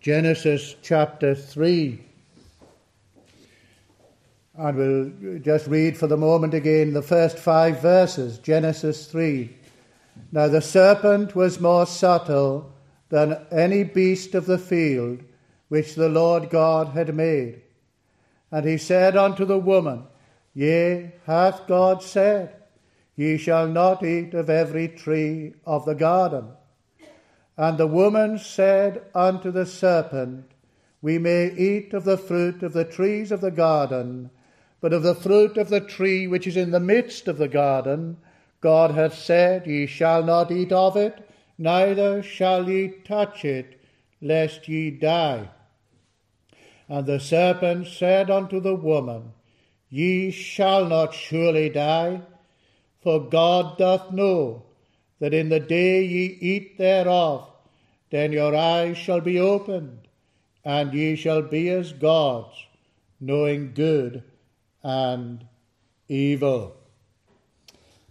Genesis chapter 3. And we'll just read for the moment again the first five verses, Genesis 3. Now the serpent was more subtle than any beast of the field which the Lord God had made. And he said unto the woman, Yea, hath God said, Ye shall not eat of every tree of the garden. And the woman said unto the serpent, We may eat of the fruit of the trees of the garden, but of the fruit of the tree which is in the midst of the garden, God hath said, Ye shall not eat of it, neither shall ye touch it, lest ye die. And the serpent said unto the woman, Ye shall not surely die, for God doth know that in the day ye eat thereof, then your eyes shall be opened, and ye shall be as gods, knowing good and evil.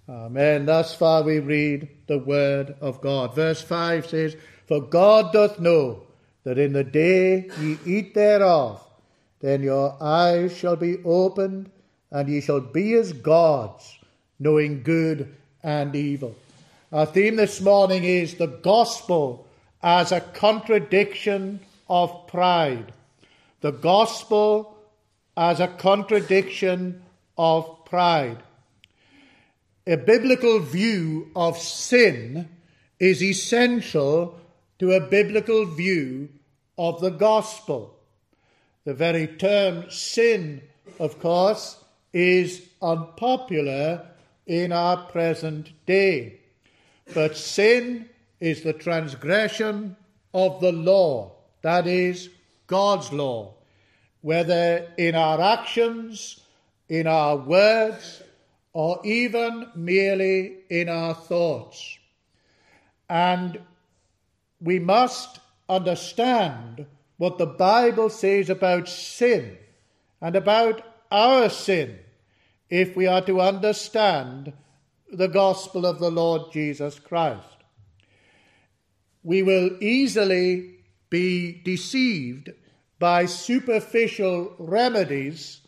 Amen. Thus far we read the word of God. Verse 5 says, For God doth know that in the day ye eat thereof, then your eyes shall be opened, and ye shall be as gods, knowing good and evil. Our theme this morning is the gospel as a contradiction of pride. The gospel as a contradiction of pride. A biblical view of sin is essential to a biblical view of the gospel. The very term sin, of course, is unpopular in our present day. But sin is the transgression of the law, that is, God's law, whether in our actions, in our words, or even merely in our thoughts. And we must understand what the Bible says about sin and about our sin if we are to understand the gospel of the Lord Jesus Christ. We will easily be deceived by superficial remedies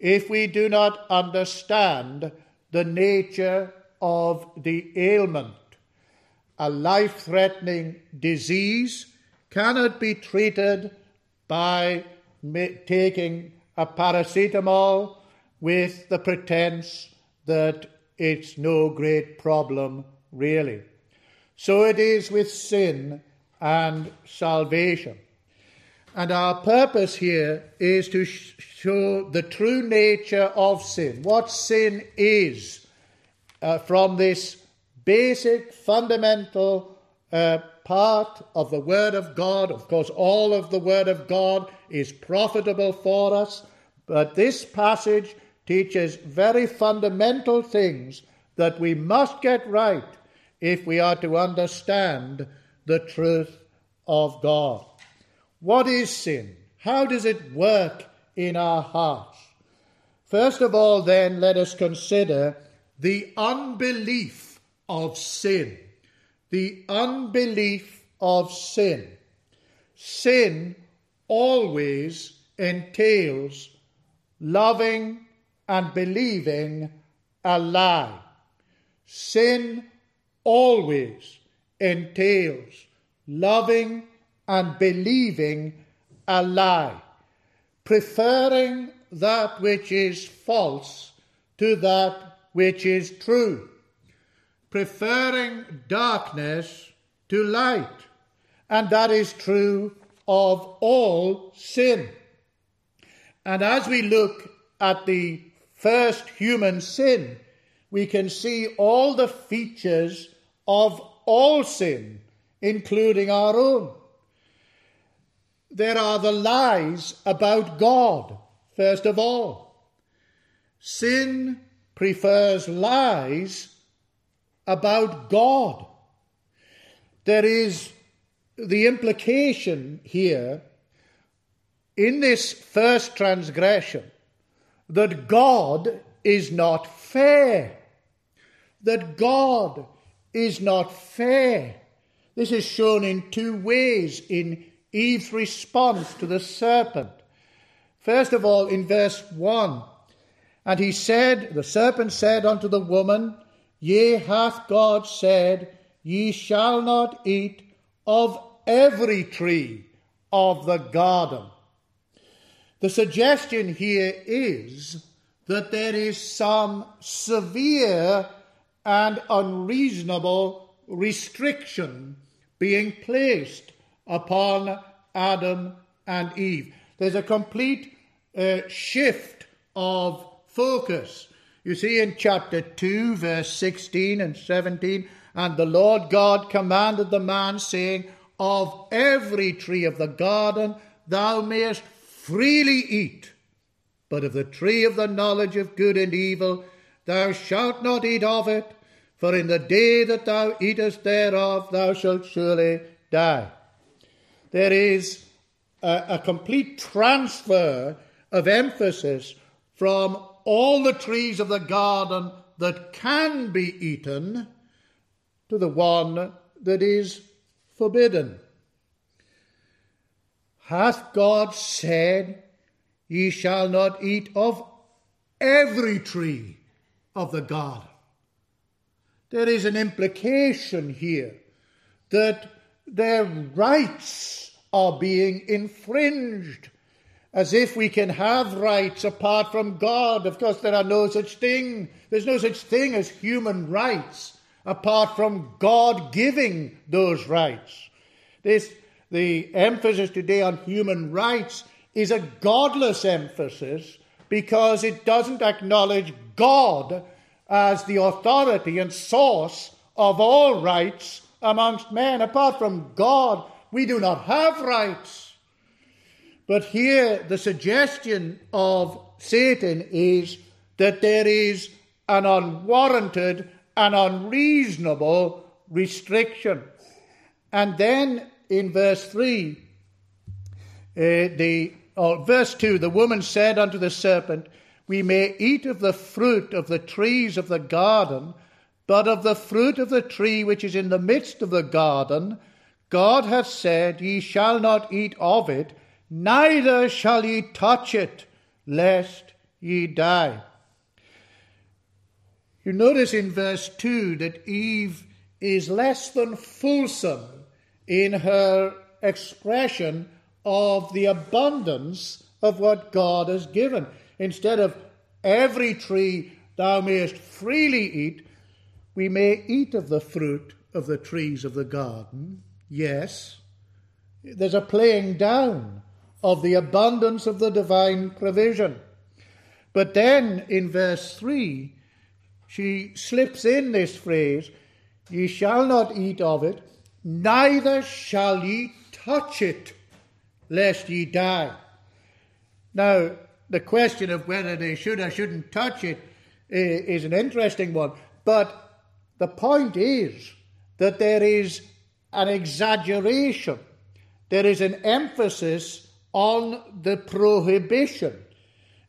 if we do not understand the nature of the ailment. A life threatening disease cannot be treated by taking a paracetamol with the pretense that it's no great problem, really. So it is with sin and salvation. And our purpose here is to show the true nature of sin, what sin is, uh, from this basic, fundamental uh, part of the Word of God. Of course, all of the Word of God is profitable for us, but this passage teaches very fundamental things that we must get right if we are to understand the truth of God. What is sin? How does it work in our hearts? First of all, then, let us consider the unbelief of sin. The unbelief of sin. Sin always entails loving and believing a lie. Sin always entails loving and believing a lie, preferring that which is false to that which is true, preferring darkness to light. And that is true of all sin. And as we look at the first human sin, we can see all the features of all sin, including our own. There are the lies about God, first of all. Sin prefers lies about God. There is the implication here in this first transgression that God is not fair. That God is not fair. This is shown in two ways in Eve's response to the serpent. First of all, in verse 1, and he said, The serpent said unto the woman, Yea, hath God said, Ye shall not eat of every tree of the garden. The suggestion here is that there is some severe and unreasonable restriction being placed upon Adam and Eve. There's a complete uh, shift of focus. You see in chapter 2, verse 16 and 17, and the Lord God commanded the man, saying, Of every tree of the garden thou mayest freely eat, but of the tree of the knowledge of good and evil thou shalt not eat of it, for in the day that thou eatest thereof thou shalt surely die. There is a, a complete transfer of emphasis from all the trees of the garden that can be eaten to the one that is forbidden. Hath God said, Ye shall not eat of every tree of the garden? There is an implication here that their rights are being infringed as if we can have rights apart from God. Of course, there are no such thing. There's no such thing as human rights apart from God giving those rights. This, the emphasis today on human rights is a godless emphasis because it doesn't acknowledge God as the authority and source of all rights amongst men. Apart from God, we do not have rights. But here, the suggestion of Satan is that there is an unwarranted and unreasonable restriction. And then in verse 3, uh, the or verse 2 the woman said unto the serpent, We may eat of the fruit of the trees of the garden, but of the fruit of the tree which is in the midst of the garden, God hath said, Ye shall not eat of it neither shall ye touch it, lest ye die. You notice in verse 2 that Eve is less than fulsome in her expression of the abundance of what God has given. Instead of every tree thou mayest freely eat, we may eat of the fruit of the trees of the garden. Yes, there's a playing down of the abundance of the divine provision. But then in verse 3, she slips in this phrase, Ye shall not eat of it, neither shall ye touch it, lest ye die. Now, the question of whether they should or shouldn't touch it is an interesting one, but the point is that there is an exaggeration, there is an emphasis on the prohibition.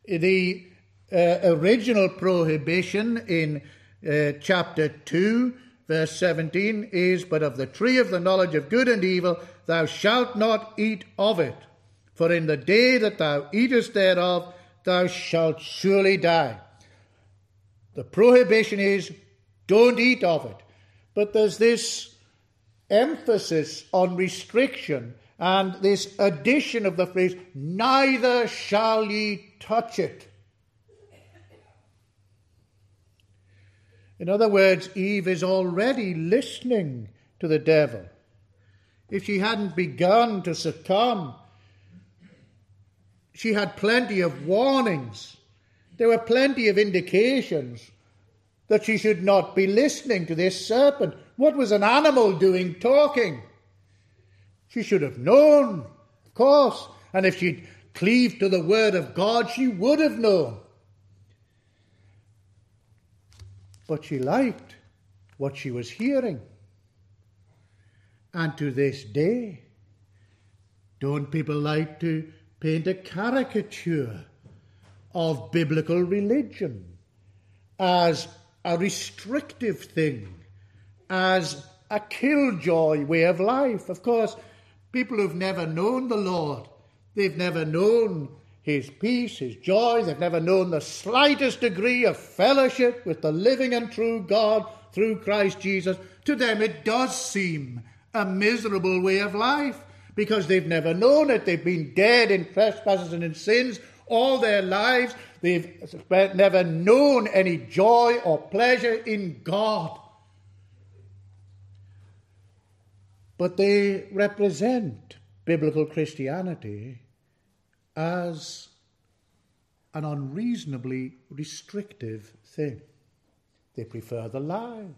The uh, original prohibition in uh, chapter 2, verse 17 is, But of the tree of the knowledge of good and evil thou shalt not eat of it, for in the day that thou eatest thereof thou shalt surely die. The prohibition is, don't eat of it. But there's this emphasis on restriction and this addition of the phrase, neither shall ye touch it. In other words, Eve is already listening to the devil. If she hadn't begun to succumb, she had plenty of warnings. There were plenty of indications that she should not be listening to this serpent. What was an animal doing talking? She should have known, of course. And if she'd cleaved to the word of God, she would have known. But she liked what she was hearing. And to this day, don't people like to paint a caricature of biblical religion as a restrictive thing, as a killjoy way of life? Of course, People who've never known the Lord. They've never known his peace, his joy. They've never known the slightest degree of fellowship with the living and true God through Christ Jesus. To them, it does seem a miserable way of life because they've never known it. They've been dead in trespasses and in sins all their lives. They've never known any joy or pleasure in God. But they represent biblical Christianity as an unreasonably restrictive thing. They prefer the lie.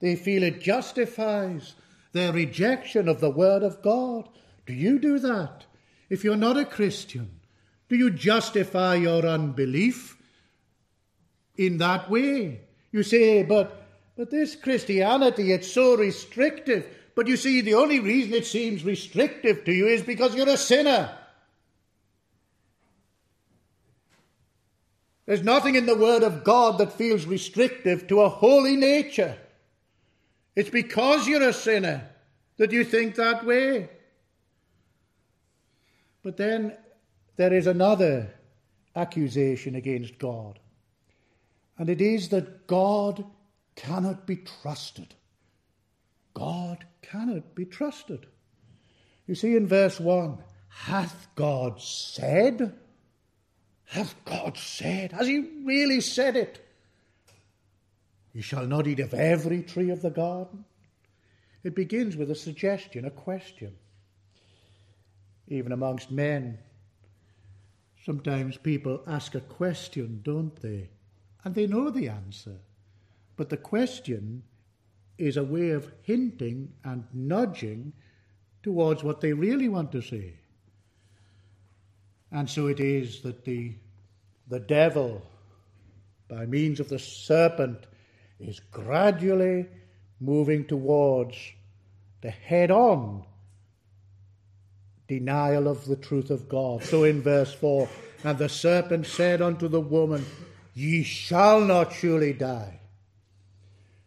They feel it justifies their rejection of the Word of God. Do you do that? If you're not a Christian, do you justify your unbelief in that way? You say, but, but this Christianity, it's so restrictive. But you see, the only reason it seems restrictive to you is because you're a sinner. There's nothing in the Word of God that feels restrictive to a holy nature. It's because you're a sinner that you think that way. But then there is another accusation against God, and it is that God cannot be trusted. God cannot be trusted. You see in verse 1 Hath God said? Hath God said? Has He really said it? You shall not eat of every tree of the garden. It begins with a suggestion, a question. Even amongst men, sometimes people ask a question, don't they? And they know the answer. But the question is a way of hinting and nudging towards what they really want to say. And so it is that the, the devil, by means of the serpent, is gradually moving towards the head on denial of the truth of God. So in verse 4, and the serpent said unto the woman, Ye shall not surely die.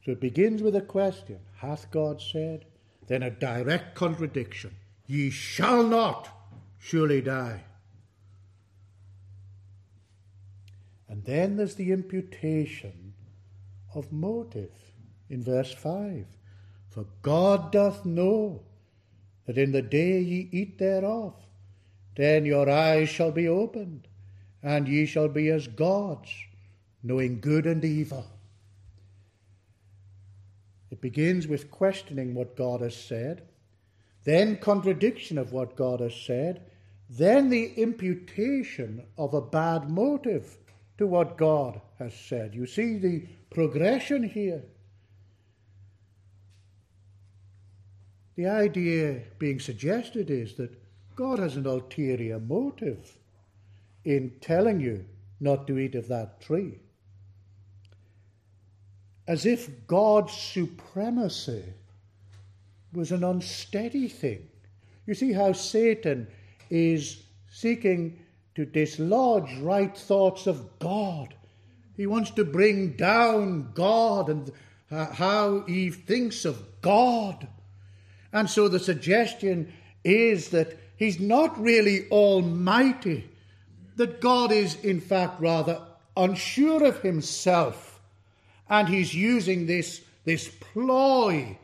So it begins with a question Hath God said? Then a direct contradiction Ye shall not surely die. And then there's the imputation of motive in verse 5. For God doth know that in the day ye eat thereof, then your eyes shall be opened, and ye shall be as gods, knowing good and evil. It begins with questioning what God has said, then contradiction of what God has said, then the imputation of a bad motive to what God has said. You see the progression here. The idea being suggested is that God has an ulterior motive in telling you not to eat of that tree as if God's supremacy was an unsteady thing. You see how Satan is seeking to dislodge right thoughts of God. He wants to bring down God and how Eve thinks of God. And so the suggestion is that he's not really almighty, that God is, in fact, rather unsure of himself and he's using this, this ploy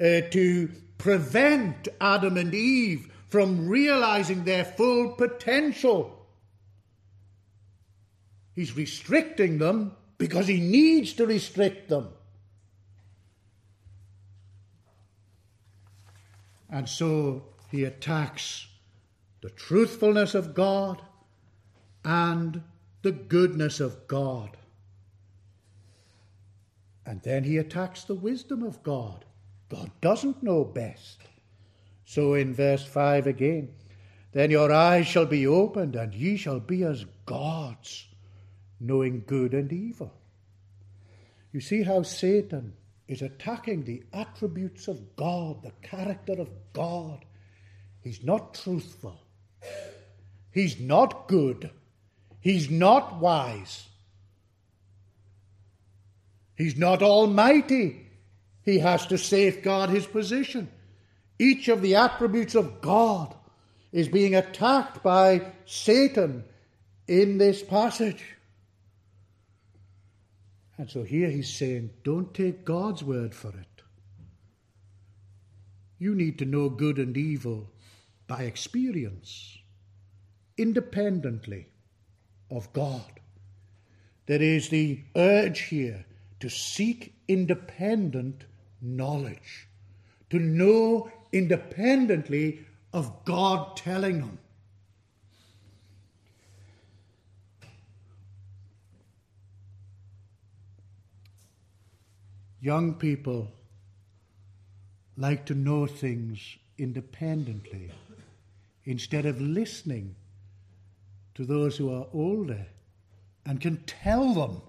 uh, to prevent Adam and Eve from realizing their full potential. He's restricting them because he needs to restrict them. And so he attacks the truthfulness of God and the goodness of God. And then he attacks the wisdom of God. God doesn't know best. So in verse 5 again, then your eyes shall be opened, and ye shall be as gods, knowing good and evil. You see how Satan is attacking the attributes of God, the character of God. He's not truthful. He's not good. He's not wise. He's not almighty. He has to safeguard his position. Each of the attributes of God is being attacked by Satan in this passage. And so here he's saying, don't take God's word for it. You need to know good and evil by experience, independently of God. There is the urge here to seek independent knowledge, to know independently of God telling them. Young people like to know things independently instead of listening to those who are older and can tell them.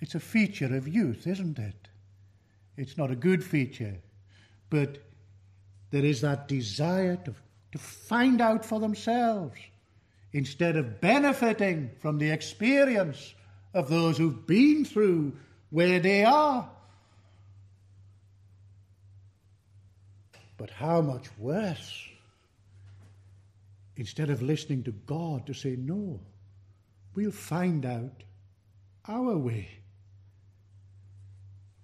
It's a feature of youth, isn't it? It's not a good feature, but there is that desire to, to find out for themselves instead of benefiting from the experience of those who've been through where they are. But how much worse instead of listening to God to say, no, we'll find out our way.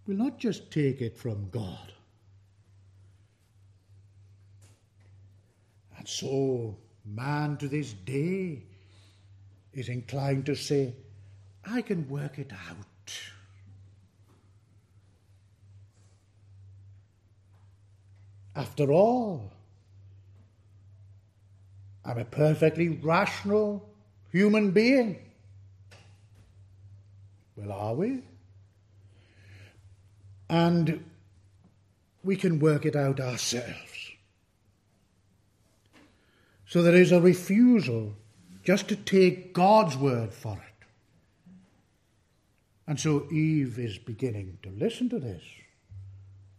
We'll not just take it from God. And so, man to this day is inclined to say, I can work it out. After all, I'm a perfectly rational human being. Well, are we? And we can work it out ourselves. So there is a refusal just to take God's word for it. And so Eve is beginning to listen to this.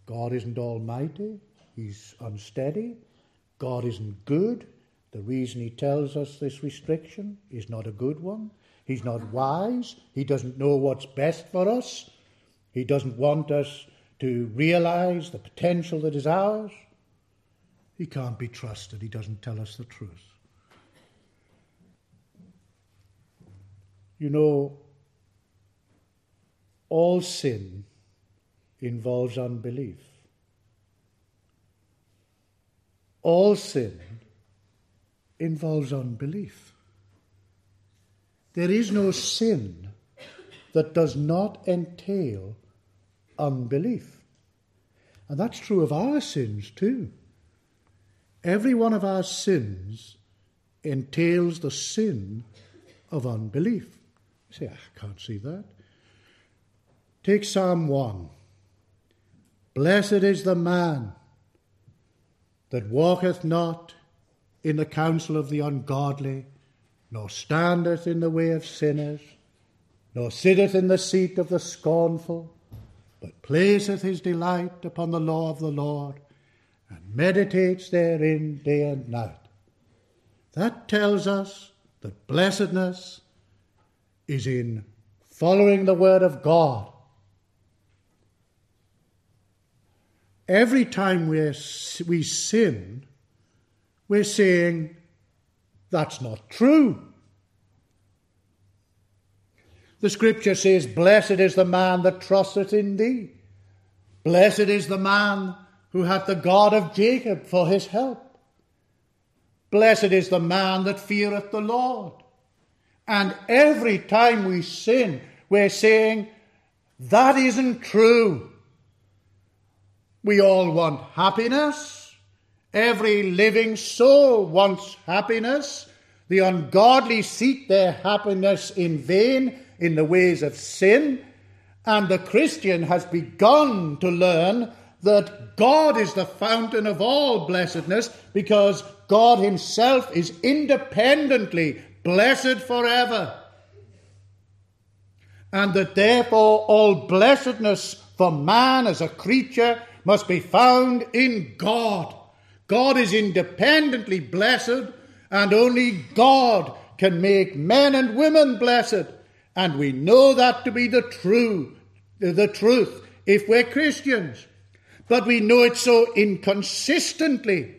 God isn't almighty, He's unsteady, God isn't good, the reason he tells us this restriction is not a good one. He's not wise. He doesn't know what's best for us. He doesn't want us to realize the potential that is ours. He can't be trusted. He doesn't tell us the truth. You know, all sin involves unbelief. All sin involves unbelief. There is no sin that does not entail unbelief. And that's true of our sins too. Every one of our sins entails the sin of unbelief. You say, ah, I can't see that. Take Psalm 1. Blessed is the man that walketh not in the counsel of the ungodly, nor standeth in the way of sinners, nor sitteth in the seat of the scornful, but placeth his delight upon the law of the Lord, and meditates therein day and night. That tells us that blessedness is in following the word of God. Every time we we sin, we're saying that's not true. The scripture says, Blessed is the man that trusteth in thee. Blessed is the man who hath the God of Jacob for his help. Blessed is the man that feareth the Lord. And every time we sin, we're saying, that isn't true. We all want happiness. Every living soul wants happiness. The ungodly seek their happiness in vain in the ways of sin. And the Christian has begun to learn that God is the fountain of all blessedness because God Himself is independently blessed forever. And that therefore all blessedness for man as a creature must be found in God. God is independently blessed, and only God can make men and women blessed. And we know that to be the true, the truth if we're Christians. But we know it so inconsistently.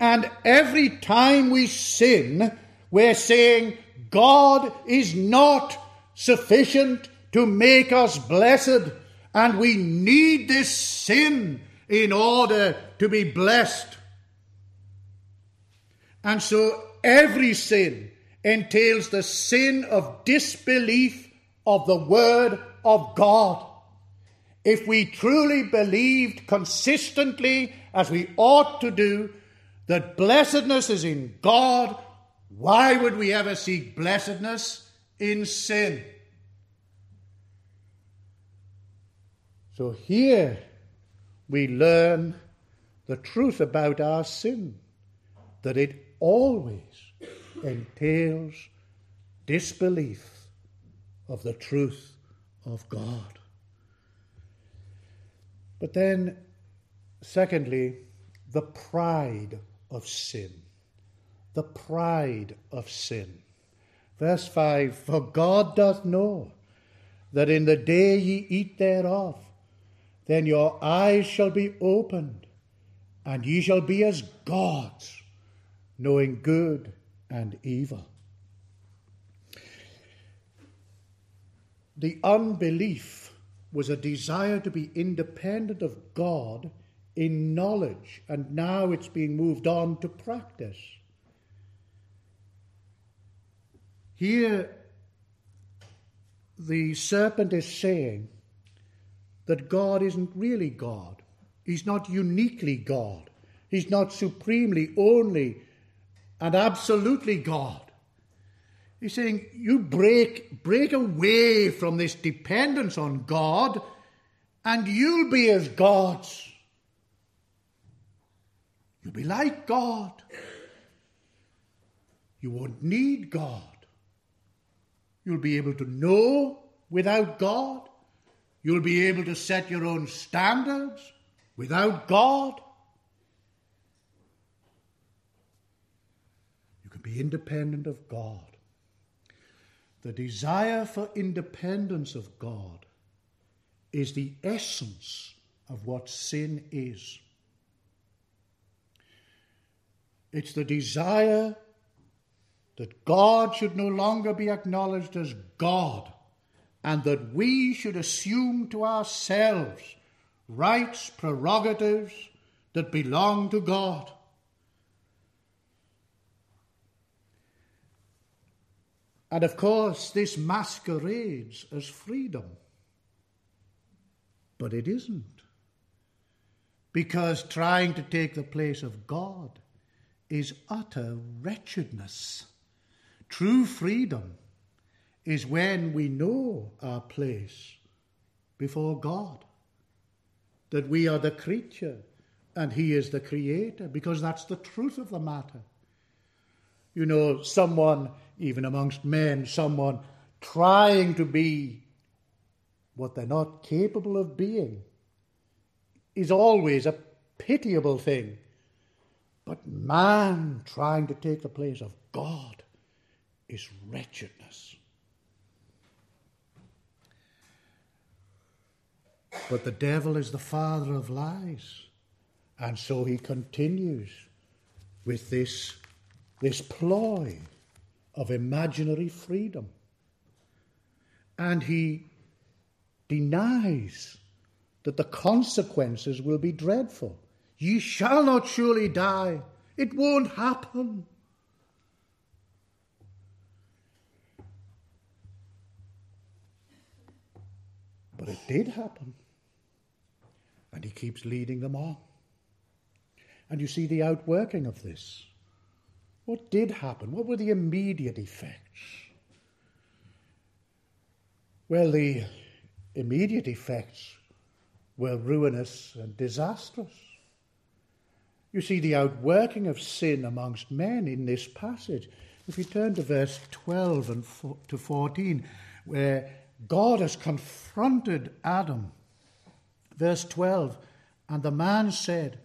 And every time we sin, we're saying God is not sufficient to make us blessed, and we need this sin in order to be blessed. And so every sin entails the sin of disbelief of the Word of God. If we truly believed consistently, as we ought to do, that blessedness is in God, why would we ever seek blessedness in sin? So here we learn the truth about our sin, that it always entails disbelief of the truth of God. But then, secondly, the pride of sin. The pride of sin. Verse 5 For God doth know that in the day ye eat thereof, then your eyes shall be opened, and ye shall be as gods, knowing good and evil. The unbelief was a desire to be independent of God in knowledge, and now it's being moved on to practice. Here, the serpent is saying that God isn't really God. He's not uniquely God. He's not supremely, only, and absolutely God. He's saying, you break, break away from this dependence on God, and you'll be as gods. You'll be like God. You won't need God. You'll be able to know without God. You'll be able to set your own standards without God. You can be independent of God. The desire for independence of God is the essence of what sin is. It's the desire that God should no longer be acknowledged as God and that we should assume to ourselves rights, prerogatives that belong to God. And of course, this masquerades as freedom. But it isn't. Because trying to take the place of God is utter wretchedness. True freedom is when we know our place before God, that we are the creature and He is the creator, because that's the truth of the matter. You know, someone, even amongst men, someone trying to be what they're not capable of being is always a pitiable thing. But man trying to take the place of God is wretchedness. But the devil is the father of lies. And so he continues with this, this ploy of imaginary freedom. And he denies that the consequences will be dreadful. Ye shall not surely die. It won't happen. But it did happen. And he keeps leading them on. And you see the outworking of this. What did happen? What were the immediate effects? Well, the immediate effects were ruinous and disastrous. You see the outworking of sin amongst men in this passage. If you turn to verse 12 and to 14, where God has confronted Adam. Verse 12 And the man said,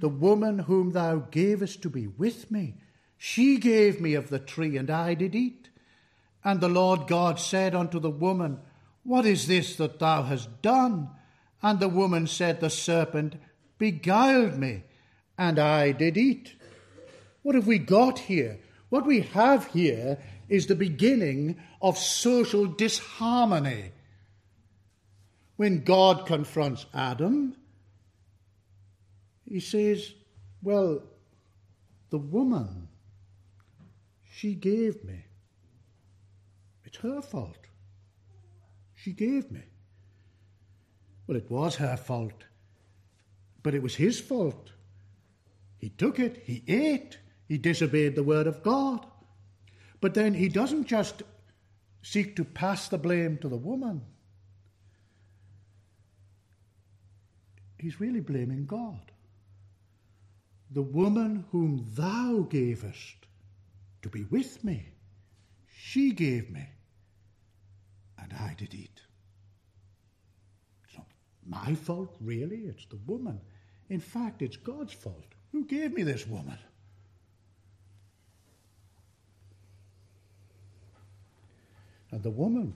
The woman whom thou gavest to be with me, she gave me of the tree, and I did eat. And the Lord God said unto the woman, What is this that thou hast done? And the woman said, The serpent beguiled me, and I did eat. What have we got here? What we have here is the beginning of social disharmony. When God confronts Adam, he says, Well, the woman, she gave me. It's her fault. She gave me. Well, it was her fault, but it was his fault. He took it, he ate, he disobeyed the word of God. But then he doesn't just seek to pass the blame to the woman, he's really blaming God. The woman whom thou gavest to be with me, she gave me, and I did eat. It's not my fault, really, it's the woman. In fact, it's God's fault. Who gave me this woman? And the woman,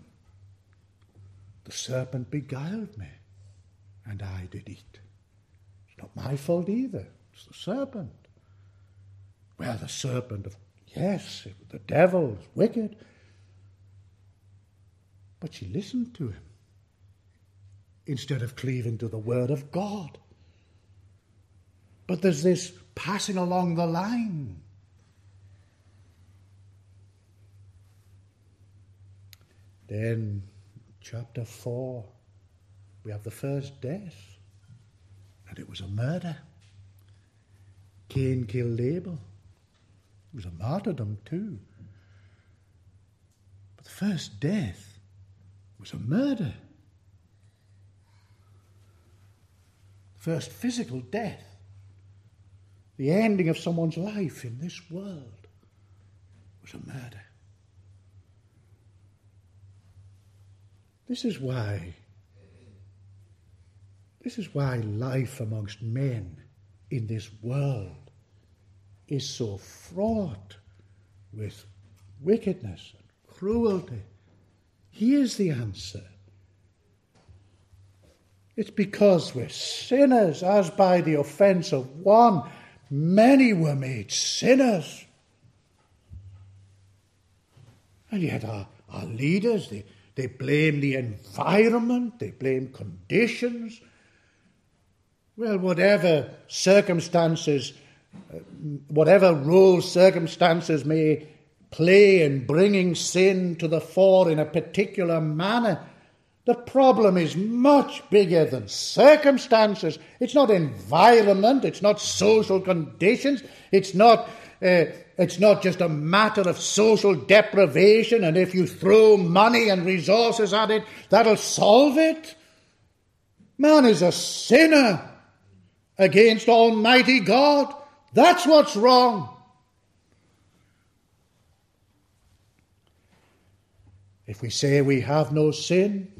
the serpent beguiled me, and I did eat. It's not my fault either. It's the serpent. Well, the serpent, of yes, it was the devil is wicked. But she listened to him instead of cleaving to the word of God. But there's this passing along the line. Then, chapter 4, we have the first death, and it was a murder. Cain killed Abel. It was a martyrdom, too. But the first death was a murder. The First physical death the ending of someone's life in this world was a murder. This is why, this is why life amongst men in this world is so fraught with wickedness and cruelty. Here's the answer. It's because we're sinners, as by the offence of one, Many were made sinners. And yet our, our leaders, they, they blame the environment, they blame conditions. Well, whatever circumstances, whatever role circumstances may play in bringing sin to the fore in a particular manner, the problem is much bigger than circumstances. It's not environment, it's not social conditions, it's not, uh, it's not just a matter of social deprivation, and if you throw money and resources at it, that'll solve it. Man is a sinner against Almighty God. That's what's wrong. If we say we have no sin,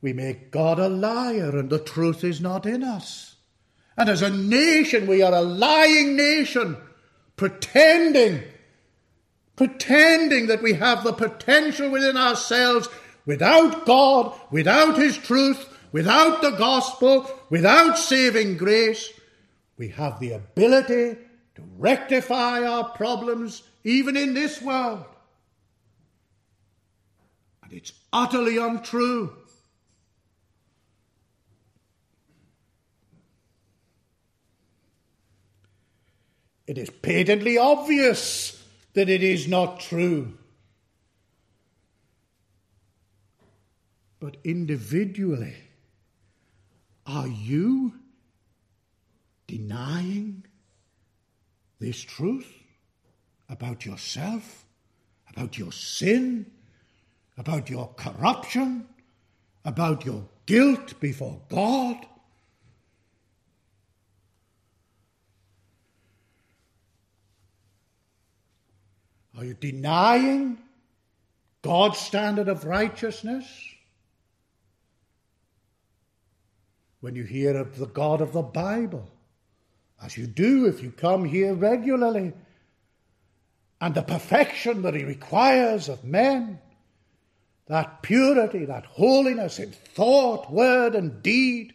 we make God a liar and the truth is not in us. And as a nation, we are a lying nation, pretending, pretending that we have the potential within ourselves without God, without His truth, without the gospel, without saving grace. We have the ability to rectify our problems even in this world. And it's utterly untrue. It is patently obvious that it is not true. But individually, are you denying this truth about yourself, about your sin, about your corruption, about your guilt before God? Are you denying God's standard of righteousness? When you hear of the God of the Bible, as you do if you come here regularly, and the perfection that He requires of men, that purity, that holiness in thought, word, and deed,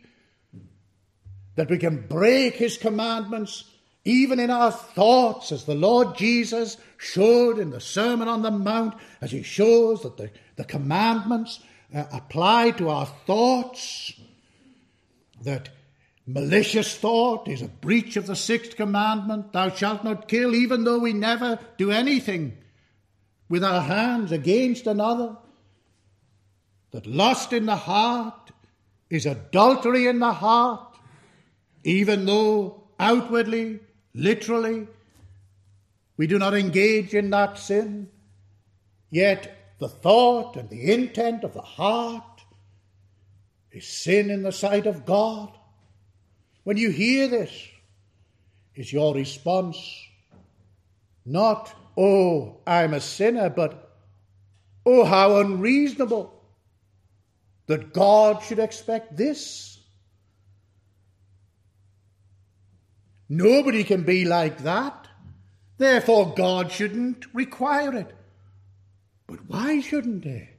that we can break his commandments even in our thoughts, as the Lord Jesus showed in the Sermon on the Mount, as he shows that the, the commandments uh, apply to our thoughts, that malicious thought is a breach of the sixth commandment, thou shalt not kill, even though we never do anything with our hands against another, that lust in the heart is adultery in the heart, even though outwardly literally. We do not engage in that sin. Yet the thought and the intent of the heart is sin in the sight of God. When you hear this, is your response not, oh, I'm a sinner, but, oh, how unreasonable that God should expect this Nobody can be like that. Therefore, God shouldn't require it. But why shouldn't He?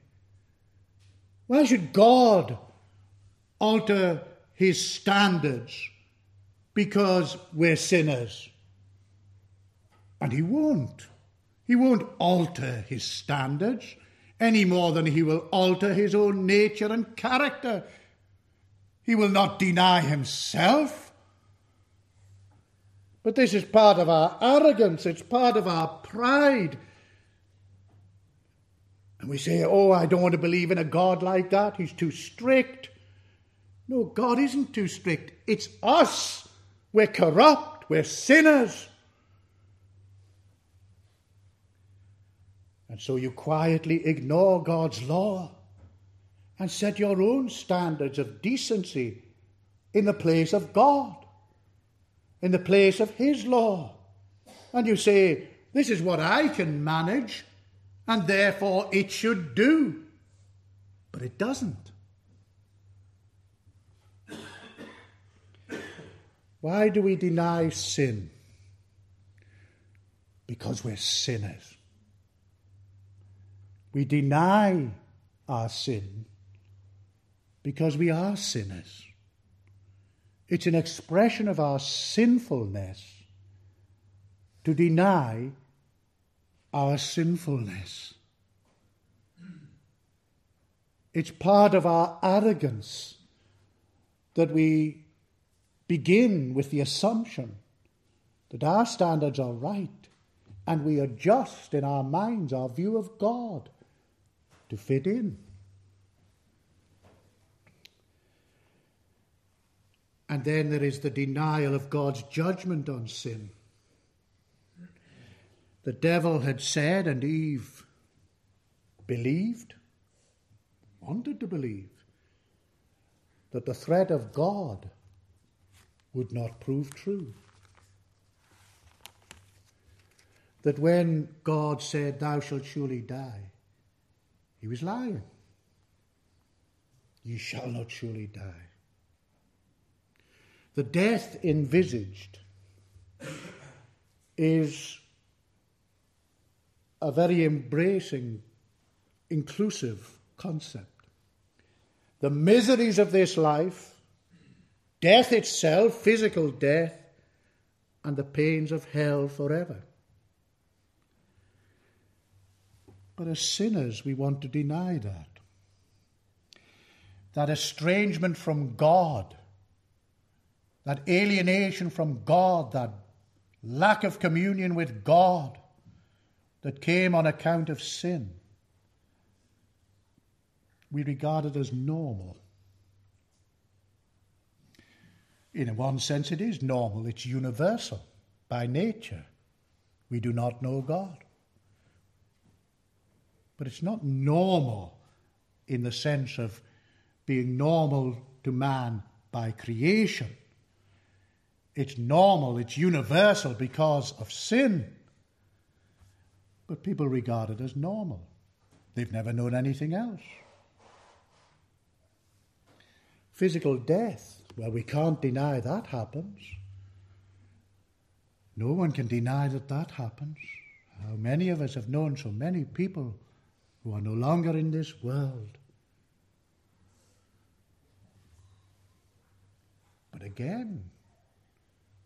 Why should God alter His standards because we're sinners? And He won't. He won't alter His standards any more than He will alter His own nature and character. He will not deny Himself. But this is part of our arrogance, it's part of our pride. And we say, oh, I don't want to believe in a God like that, he's too strict. No, God isn't too strict. It's us. We're corrupt, we're sinners. And so you quietly ignore God's law and set your own standards of decency in the place of God in the place of His law. And you say, This is what I can manage, and therefore it should do. But it doesn't. Why do we deny sin? Because we're sinners. We deny our sin because we are sinners. It's an expression of our sinfulness to deny our sinfulness. It's part of our arrogance that we begin with the assumption that our standards are right and we adjust in our minds our view of God to fit in. And then there is the denial of God's judgment on sin. The devil had said, and Eve believed, wanted to believe, that the threat of God would not prove true. That when God said, Thou shalt surely die, he was lying. Ye shall not surely die. The death envisaged is a very embracing, inclusive concept. The miseries of this life, death itself, physical death, and the pains of hell forever. But as sinners, we want to deny that. That estrangement from God that alienation from God, that lack of communion with God that came on account of sin, we regard it as normal. In one sense, it is normal, it's universal. By nature, we do not know God. But it's not normal in the sense of being normal to man by creation. It's normal, it's universal because of sin. But people regard it as normal. They've never known anything else. Physical death, well, we can't deny that happens. No one can deny that that happens. How many of us have known so many people who are no longer in this world? But again,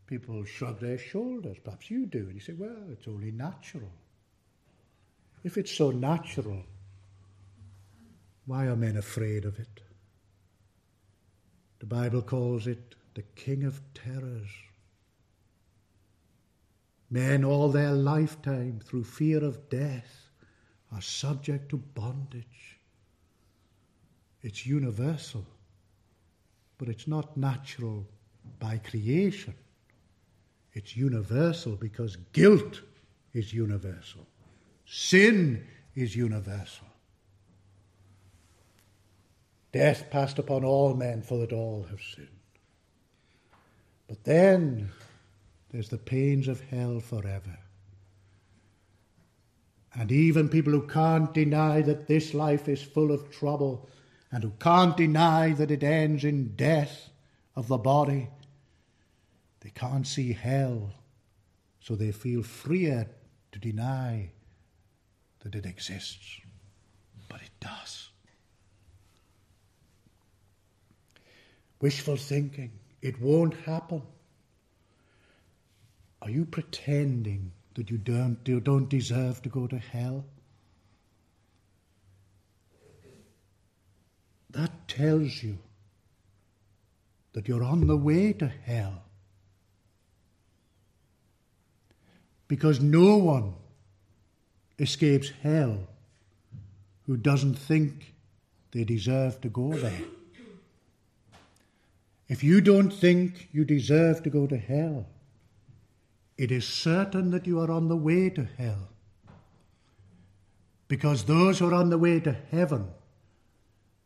people shrug their shoulders. Perhaps you do. And you say, well, it's only natural. If it's so natural, why are men afraid of it? The Bible calls it the king of terrors. Men all their lifetime, through fear of death, are subject to bondage. It's universal, but it's not natural by creation. It's universal because guilt is universal, sin is universal. Death passed upon all men, for that all have sinned. But then there's the pains of hell forever. And even people who can't deny that this life is full of trouble and who can't deny that it ends in death of the body, they can't see hell, so they feel freer to deny that it exists. But it does. Wishful thinking, it won't happen. Are you pretending that you don't, you don't deserve to go to hell? That tells you that you're on the way to hell. Because no one escapes hell who doesn't think they deserve to go there. If you don't think you deserve to go to hell, it is certain that you are on the way to hell. Because those who are on the way to heaven,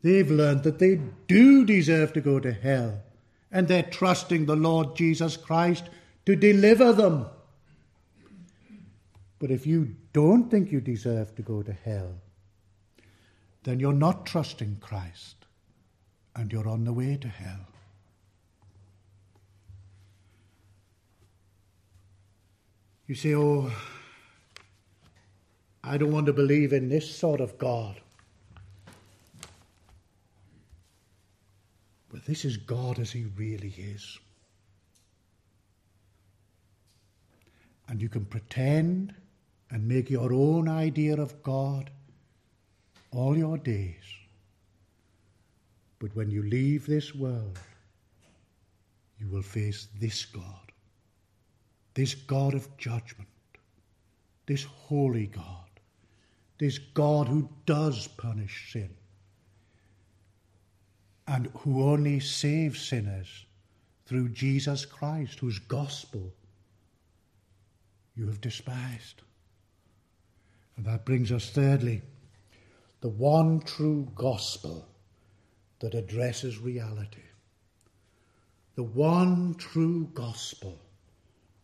they've learned that they do deserve to go to hell, and they're trusting the Lord Jesus Christ to deliver them. But if you don't think you deserve to go to hell, then you're not trusting Christ, and you're on the way to hell. You say, oh, I don't want to believe in this sort of God. But this is God as He really is. And you can pretend and make your own idea of God all your days. But when you leave this world, you will face this God this God of judgment, this holy God, this God who does punish sin and who only saves sinners through Jesus Christ, whose gospel you have despised. And that brings us, thirdly, the one true gospel that addresses reality. The one true gospel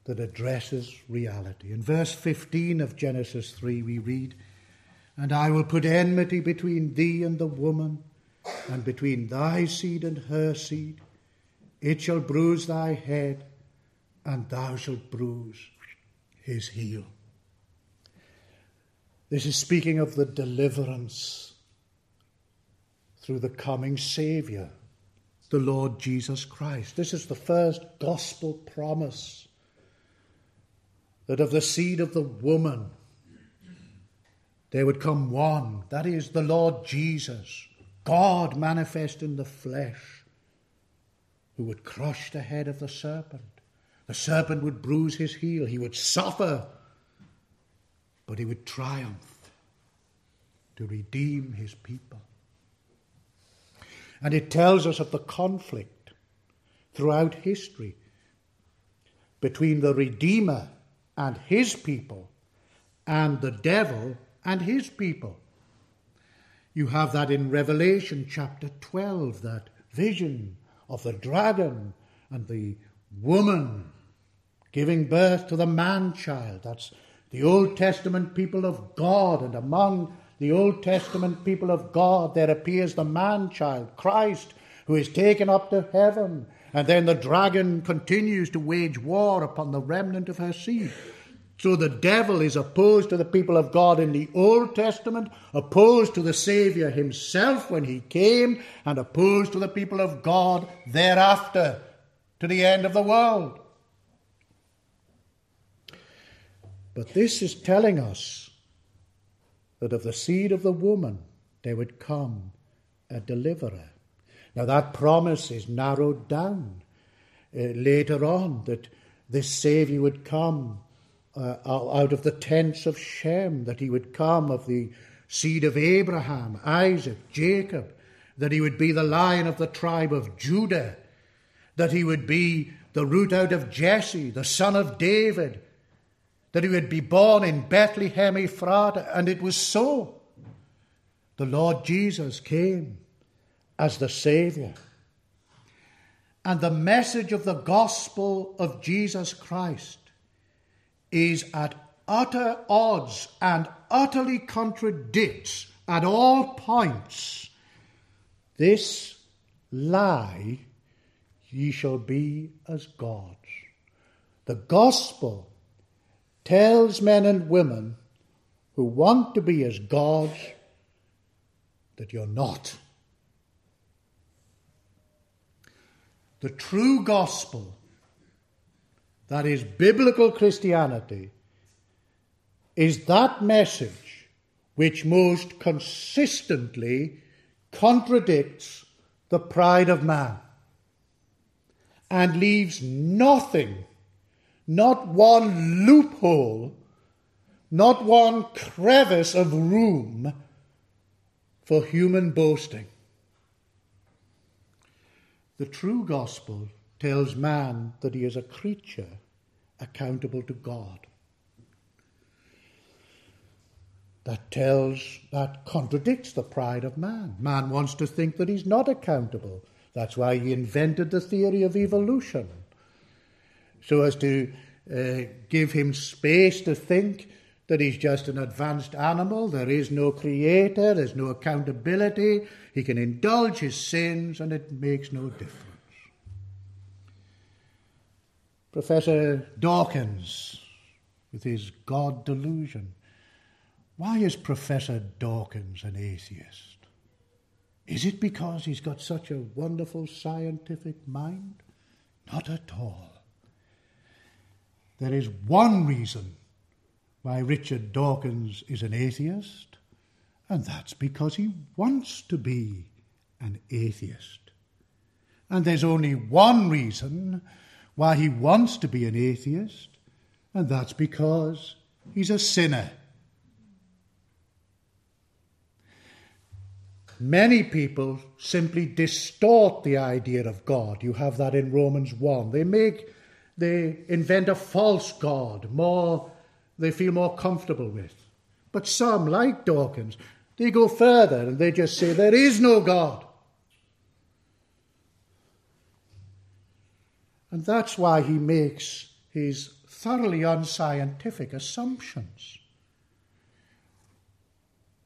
that addresses reality. In verse 15 of Genesis 3, we read, And I will put enmity between thee and the woman, and between thy seed and her seed. It shall bruise thy head, and thou shalt bruise his heel. This is speaking of the deliverance through the coming Saviour, the Lord Jesus Christ. This is the first gospel promise that of the seed of the woman there would come one, that is, the Lord Jesus, God manifest in the flesh, who would crush the head of the serpent. The serpent would bruise his heel, he would suffer, but he would triumph to redeem his people. And it tells us of the conflict throughout history between the Redeemer and his people, and the devil and his people. You have that in Revelation chapter 12, that vision of the dragon and the woman giving birth to the man child. That's the Old Testament people of God, and among the Old Testament people of God, there appears the man child, Christ, who is taken up to heaven and then the dragon continues to wage war upon the remnant of her seed. So the devil is opposed to the people of God in the Old Testament, opposed to the Saviour himself when he came, and opposed to the people of God thereafter, to the end of the world. But this is telling us that of the seed of the woman there would come a deliverer. Now, that promise is narrowed down uh, later on that this Saviour would come uh, out of the tents of Shem, that he would come of the seed of Abraham, Isaac, Jacob, that he would be the lion of the tribe of Judah, that he would be the root out of Jesse, the son of David, that he would be born in Bethlehem Ephratah, and it was so. The Lord Jesus came as the Saviour. And the message of the gospel of Jesus Christ is at utter odds and utterly contradicts at all points this lie ye shall be as gods. The gospel tells men and women who want to be as gods that you're not. The true gospel, that is biblical Christianity, is that message which most consistently contradicts the pride of man and leaves nothing not one loophole, not one crevice of room for human boasting. The true gospel tells man that he is a creature accountable to God. That tells, that contradicts the pride of man. Man wants to think that he's not accountable. That's why he invented the theory of evolution so as to uh, give him space to think that he's just an advanced animal. There is no creator, there's no accountability. He can indulge his sins and it makes no difference. Professor Dawkins, with his God delusion. Why is Professor Dawkins an atheist? Is it because he's got such a wonderful scientific mind? Not at all. There is one reason why Richard Dawkins is an atheist, and that's because he wants to be an atheist. And there's only one reason why he wants to be an atheist, and that's because he's a sinner. Many people simply distort the idea of God. You have that in Romans 1. They make they invent a false God, more they feel more comfortable with. But some, like Dawkins, they go further and they just say there is no God. And that's why he makes his thoroughly unscientific assumptions.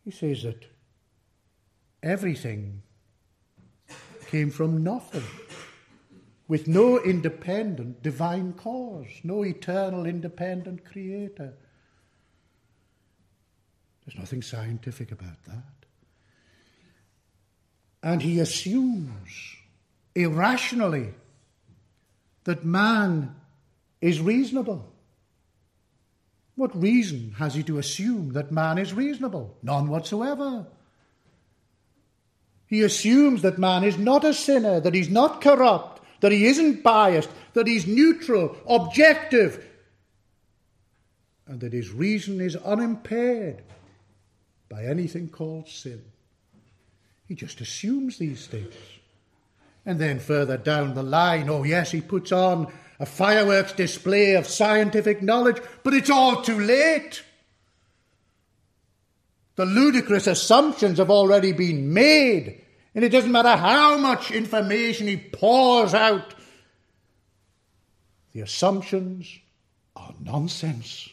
He says that everything came from nothing with no independent divine cause, no eternal independent creator. There's nothing scientific about that. And he assumes irrationally that man is reasonable. What reason has he to assume that man is reasonable? None whatsoever. He assumes that man is not a sinner, that he's not corrupt, that he isn't biased, that he's neutral, objective, and that his reason is unimpaired by anything called sin. He just assumes these things. And then further down the line, oh yes, he puts on a fireworks display of scientific knowledge, but it's all too late. The ludicrous assumptions have already been made and it doesn't matter how much information he pours out, the assumptions are nonsense.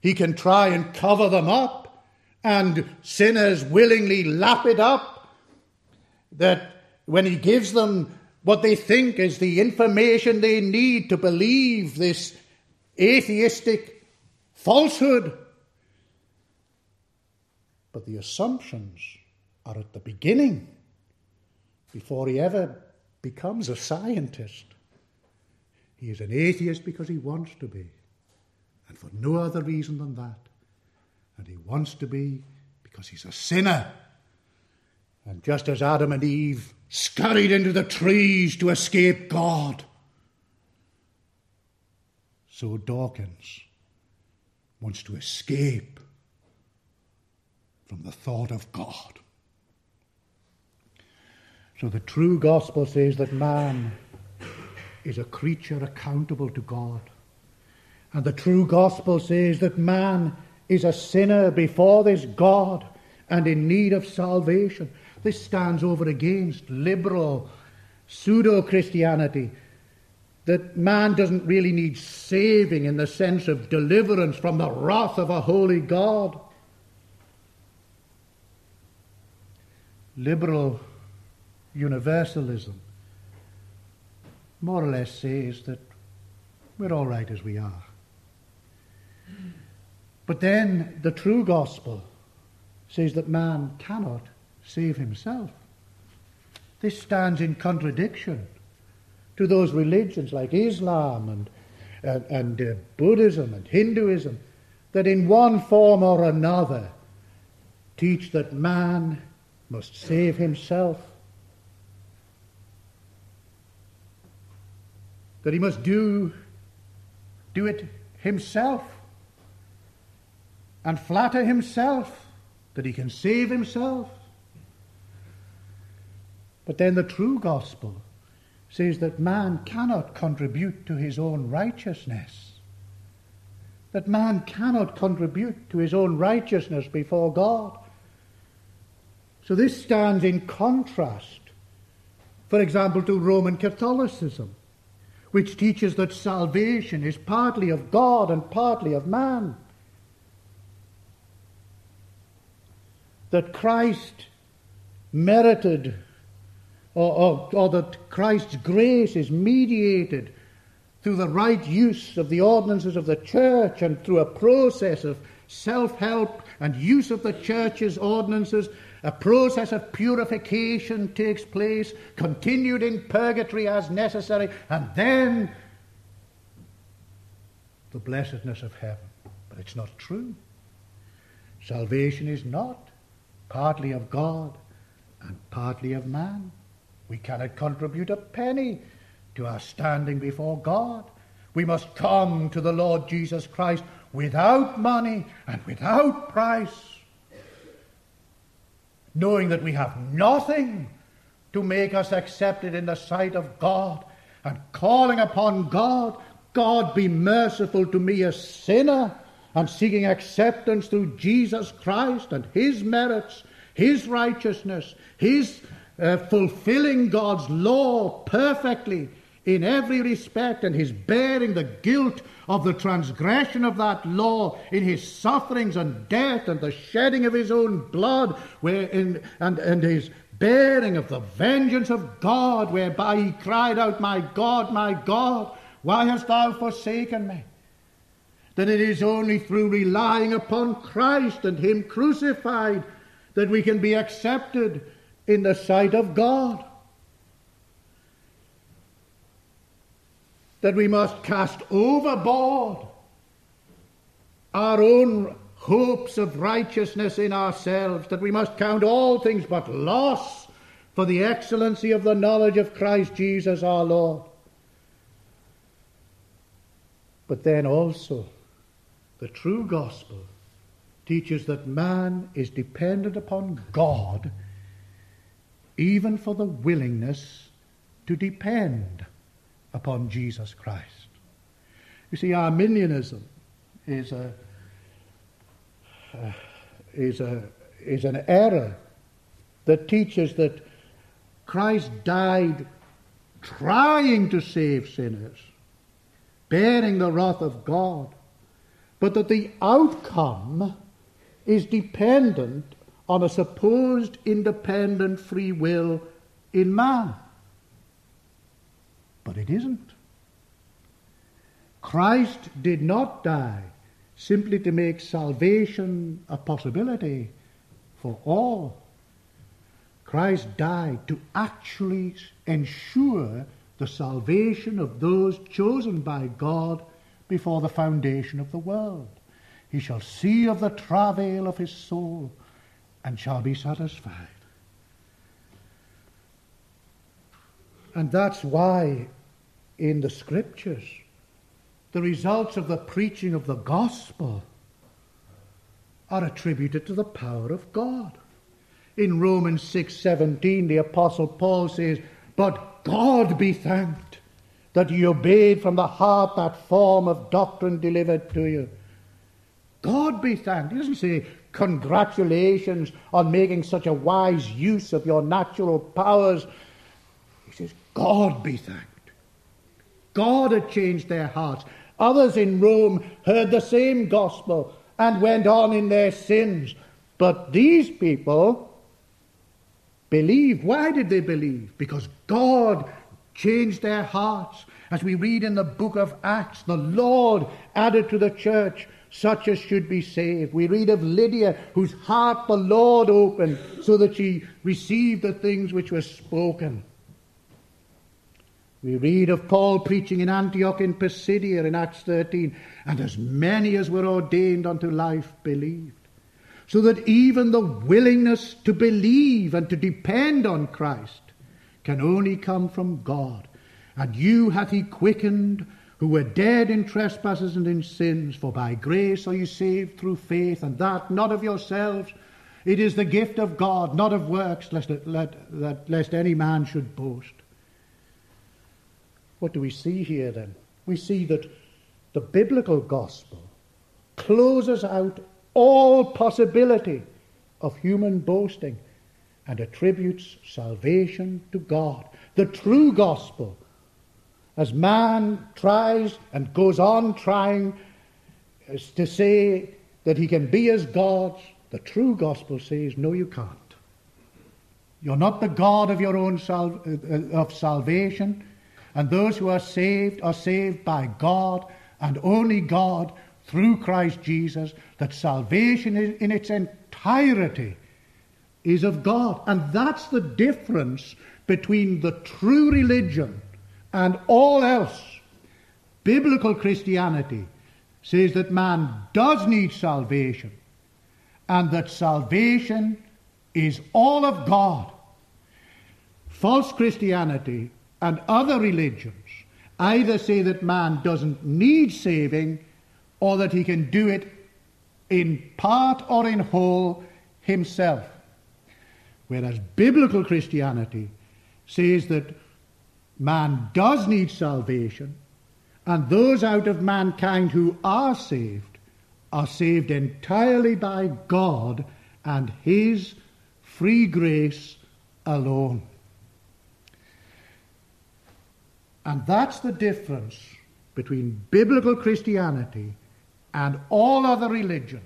He can try and cover them up, and sinners willingly lap it up. That when he gives them what they think is the information they need to believe this atheistic falsehood. But the assumptions are at the beginning, before he ever becomes a scientist. He is an atheist because he wants to be, and for no other reason than that. And he wants to be because he's a sinner. And just as Adam and Eve scurried into the trees to escape God, so Dawkins wants to escape from the thought of God. So the true gospel says that man is a creature accountable to God. And the true gospel says that man is a sinner before this God and in need of salvation. This stands over against liberal pseudo Christianity that man doesn't really need saving in the sense of deliverance from the wrath of a holy God. Liberal universalism more or less says that we're all right as we are. But then the true gospel says that man cannot save himself. This stands in contradiction to those religions like Islam and, and, and uh, Buddhism and Hinduism that in one form or another teach that man must save himself. that he must do, do it himself and flatter himself that he can save himself. But then the true gospel says that man cannot contribute to his own righteousness. That man cannot contribute to his own righteousness before God. So this stands in contrast, for example, to Roman Catholicism which teaches that salvation is partly of God and partly of man. That Christ merited, or, or, or, that Christ's grace is mediated through the right use of the ordinances of the church and through a process of self help and use of the church's ordinances a process of purification takes place, continued in purgatory as necessary, and then the blessedness of heaven. But it's not true. Salvation is not partly of God and partly of man. We cannot contribute a penny to our standing before God. We must come to the Lord Jesus Christ without money and without price knowing that we have nothing to make us accepted in the sight of God, and calling upon God, God be merciful to me, a sinner, and seeking acceptance through Jesus Christ and His merits, His righteousness, His uh, fulfilling God's law perfectly in every respect, and His bearing the guilt of the transgression of that law in his sufferings and death and the shedding of his own blood wherein, and, and his bearing of the vengeance of God, whereby he cried out, My God, my God, why hast thou forsaken me? That it is only through relying upon Christ and him crucified that we can be accepted in the sight of God. that we must cast overboard our own hopes of righteousness in ourselves, that we must count all things but loss for the excellency of the knowledge of Christ Jesus our Lord. But then also, the true gospel teaches that man is dependent upon God even for the willingness to depend upon Jesus Christ. You see, Arminianism is a uh, is a is an error that teaches that Christ died trying to save sinners, bearing the wrath of God, but that the outcome is dependent on a supposed independent free will in man. But it isn't. Christ did not die simply to make salvation a possibility for all. Christ died to actually ensure the salvation of those chosen by God before the foundation of the world. He shall see of the travail of his soul and shall be satisfied. And that's why in the scriptures, the results of the preaching of the gospel are attributed to the power of God. In Romans 6:17 the apostle Paul says, "But God be thanked that ye obeyed from the heart that form of doctrine delivered to you." God be thanked. He doesn't say congratulations on making such a wise use of your natural powers. He says, God be thanked. God had changed their hearts. Others in Rome heard the same gospel and went on in their sins. But these people believed. Why did they believe? Because God changed their hearts. As we read in the book of Acts, the Lord added to the church such as should be saved. We read of Lydia, whose heart the Lord opened so that she received the things which were spoken. We read of Paul preaching in Antioch in Pisidia in Acts 13, and as many as were ordained unto life believed. So that even the willingness to believe and to depend on Christ can only come from God. And you hath he quickened who were dead in trespasses and in sins, for by grace are you saved through faith, and that not of yourselves. It is the gift of God, not of works, lest, let, let, lest any man should boast. What do we see here then? We see that the biblical gospel closes out all possibility of human boasting and attributes salvation to God. The true gospel as man tries and goes on trying to say that he can be as gods, the true gospel says, no, you can't. You're not the God of your own sal- uh, of salvation, and those who are saved are saved by God and only God through Christ Jesus. That salvation is in its entirety is of God, and that's the difference between the true religion and all else. Biblical Christianity says that man does need salvation and that salvation is all of God. False Christianity and other religions either say that man doesn't need saving or that he can do it in part or in whole himself. Whereas biblical Christianity says that man does need salvation, and those out of mankind who are saved are saved entirely by God and His free grace alone. And that's the difference between biblical Christianity and all other religion.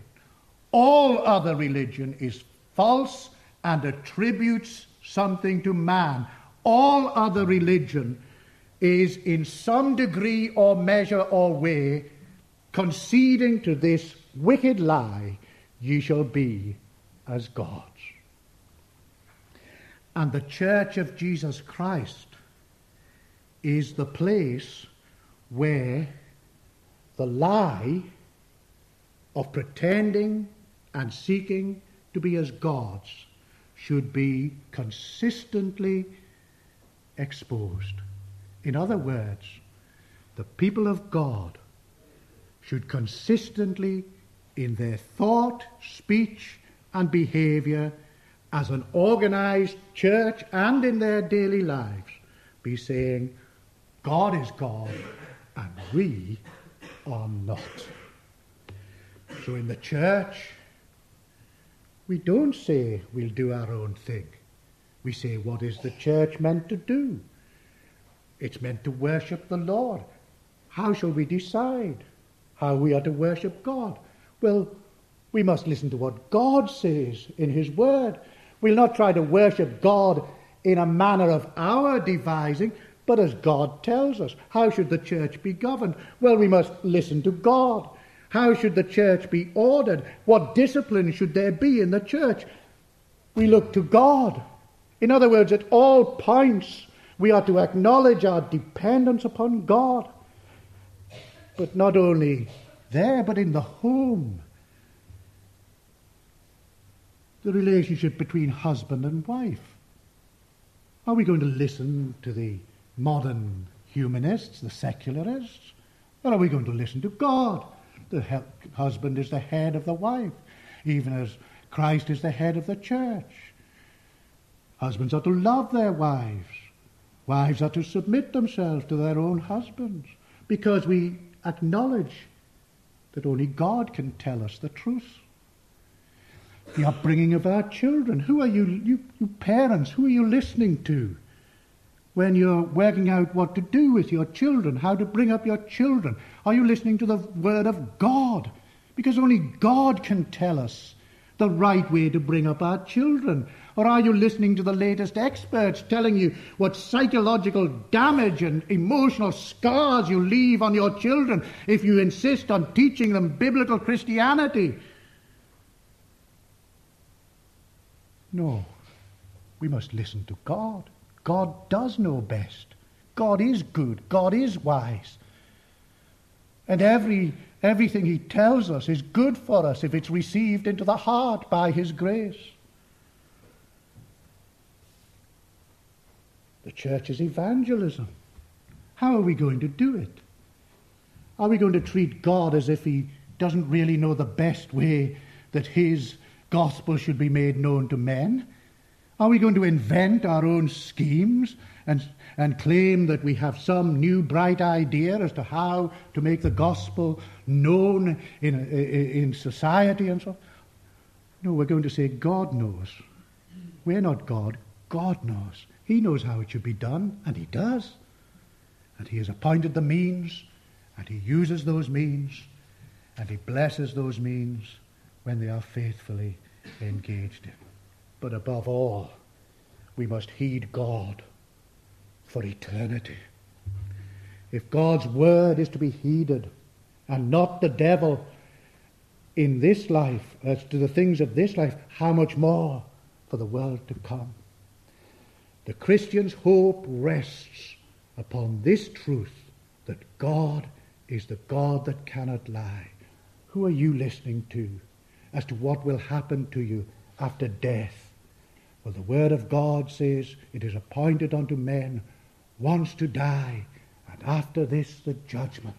All other religion is false and attributes something to man all other religion is in some degree or measure or way conceding to this wicked lie, ye shall be as gods. And the church of Jesus Christ is the place where the lie of pretending and seeking to be as gods should be consistently exposed. In other words, the people of God should consistently, in their thought, speech, and behavior, as an organized church and in their daily lives, be saying, God is God and we are not. So in the church, we don't say we'll do our own thing. We say, what is the church meant to do? It's meant to worship the Lord. How shall we decide how we are to worship God? Well, we must listen to what God says in His Word. We'll not try to worship God in a manner of our devising, but as God tells us. How should the church be governed? Well, we must listen to God. How should the church be ordered? What discipline should there be in the church? We look to God In other words, at all points, we are to acknowledge our dependence upon God. But not only there, but in the home. The relationship between husband and wife. Are we going to listen to the modern humanists, the secularists? Or are we going to listen to God? The husband is the head of the wife, even as Christ is the head of the church. Husbands are to love their wives. Wives are to submit themselves to their own husbands because we acknowledge that only God can tell us the truth. The upbringing of our children. Who are you, you, you parents, who are you listening to when you're working out what to do with your children, how to bring up your children? Are you listening to the Word of God? Because only God can tell us the right way to bring up our children. Or are you listening to the latest experts telling you what psychological damage and emotional scars you leave on your children if you insist on teaching them biblical Christianity? No. We must listen to God. God does know best. God is good. God is wise. And every, everything He tells us is good for us if it's received into the heart by His grace. The church's evangelism. How are we going to do it? Are we going to treat God as if He doesn't really know the best way that His gospel should be made known to men? Are we going to invent our own schemes and, and claim that we have some new bright idea as to how to make the gospel known in, in society and so on? No, we're going to say God knows. We're not God. God knows. He knows how it should be done, and He does. And He has appointed the means, and He uses those means, and He blesses those means when they are faithfully engaged in. But above all, we must heed God for eternity. If God's word is to be heeded, and not the devil in this life, as to the things of this life, how much more for the world to come? The Christian's hope rests upon this truth that God is the God that cannot lie. Who are you listening to as to what will happen to you after death? Well, the Word of God says it is appointed unto men once to die, and after this the judgment.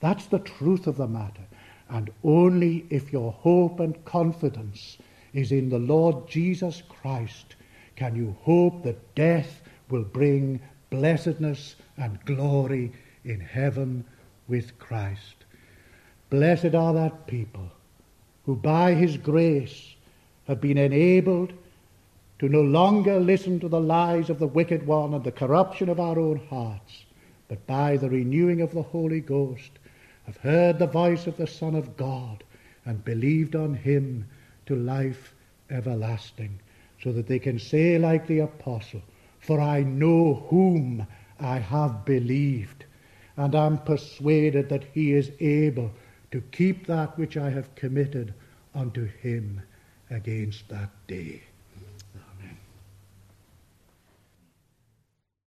That's the truth of the matter. And only if your hope and confidence is in the Lord Jesus Christ can you hope that death will bring blessedness and glory in heaven with Christ. Blessed are that people who by his grace have been enabled to no longer listen to the lies of the wicked one and the corruption of our own hearts, but by the renewing of the Holy Ghost have heard the voice of the Son of God and believed on him to life everlasting so that they can say, like the apostle, For I know whom I have believed, and am persuaded that he is able to keep that which I have committed unto him against that day.